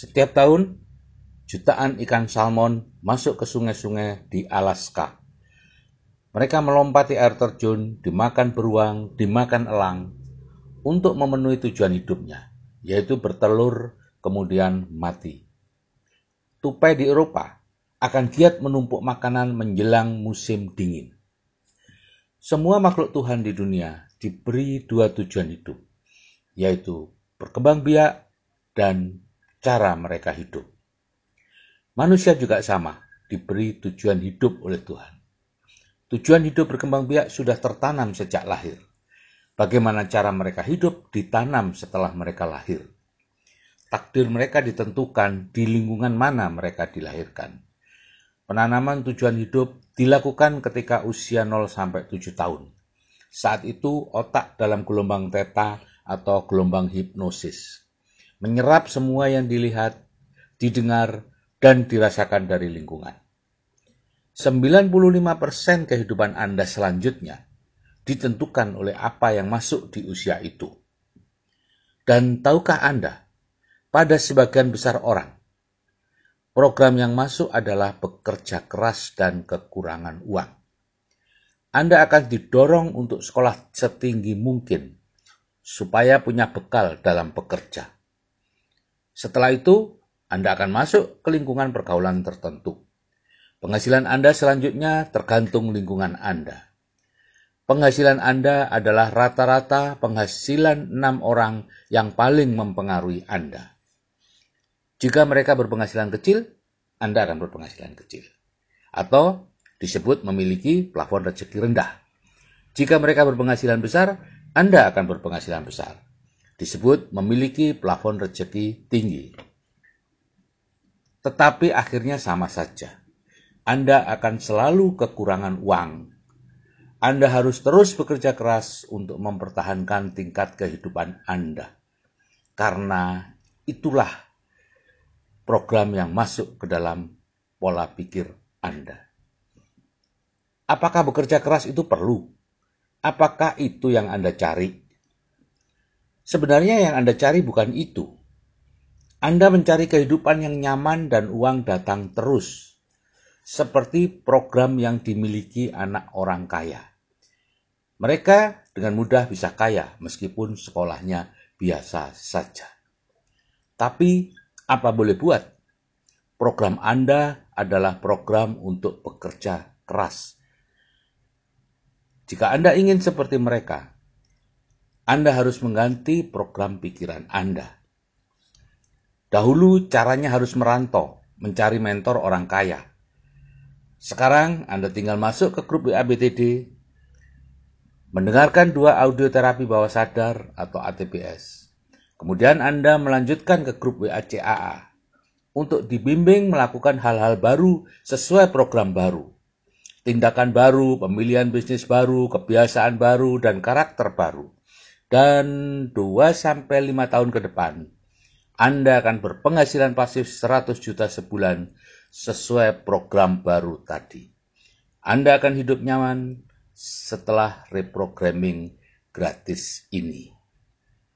Setiap tahun, jutaan ikan salmon masuk ke sungai-sungai di Alaska. Mereka melompati air terjun, dimakan beruang, dimakan elang, untuk memenuhi tujuan hidupnya, yaitu bertelur kemudian mati. Tupai di Eropa akan giat menumpuk makanan menjelang musim dingin. Semua makhluk Tuhan di dunia diberi dua tujuan hidup, yaitu berkembang biak dan cara mereka hidup. Manusia juga sama, diberi tujuan hidup oleh Tuhan. Tujuan hidup berkembang biak sudah tertanam sejak lahir. Bagaimana cara mereka hidup ditanam setelah mereka lahir. Takdir mereka ditentukan di lingkungan mana mereka dilahirkan. Penanaman tujuan hidup dilakukan ketika usia 0 sampai 7 tahun. Saat itu otak dalam gelombang teta atau gelombang hipnosis menyerap semua yang dilihat, didengar, dan dirasakan dari lingkungan. 95% kehidupan Anda selanjutnya ditentukan oleh apa yang masuk di usia itu. Dan tahukah Anda, pada sebagian besar orang, program yang masuk adalah bekerja keras dan kekurangan uang. Anda akan didorong untuk sekolah setinggi mungkin supaya punya bekal dalam bekerja. Setelah itu, Anda akan masuk ke lingkungan pergaulan tertentu. Penghasilan Anda selanjutnya tergantung lingkungan Anda. Penghasilan Anda adalah rata-rata penghasilan enam orang yang paling mempengaruhi Anda. Jika mereka berpenghasilan kecil, Anda akan berpenghasilan kecil. Atau disebut memiliki plafon rezeki rendah. Jika mereka berpenghasilan besar, Anda akan berpenghasilan besar disebut memiliki plafon rezeki tinggi. Tetapi akhirnya sama saja. Anda akan selalu kekurangan uang. Anda harus terus bekerja keras untuk mempertahankan tingkat kehidupan Anda. Karena itulah program yang masuk ke dalam pola pikir Anda. Apakah bekerja keras itu perlu? Apakah itu yang Anda cari? Sebenarnya yang Anda cari bukan itu. Anda mencari kehidupan yang nyaman dan uang datang terus, seperti program yang dimiliki anak orang kaya. Mereka dengan mudah bisa kaya meskipun sekolahnya biasa saja. Tapi apa boleh buat? Program Anda adalah program untuk bekerja keras. Jika Anda ingin seperti mereka, anda harus mengganti program pikiran Anda. Dahulu caranya harus merantau, mencari mentor orang kaya. Sekarang Anda tinggal masuk ke grup WABTD, mendengarkan dua audio terapi bawah sadar atau ATPS. Kemudian Anda melanjutkan ke grup WACAA untuk dibimbing melakukan hal-hal baru sesuai program baru. Tindakan baru, pemilihan bisnis baru, kebiasaan baru, dan karakter baru dan 2 sampai 5 tahun ke depan Anda akan berpenghasilan pasif 100 juta sebulan sesuai program baru tadi. Anda akan hidup nyaman setelah reprogramming gratis ini.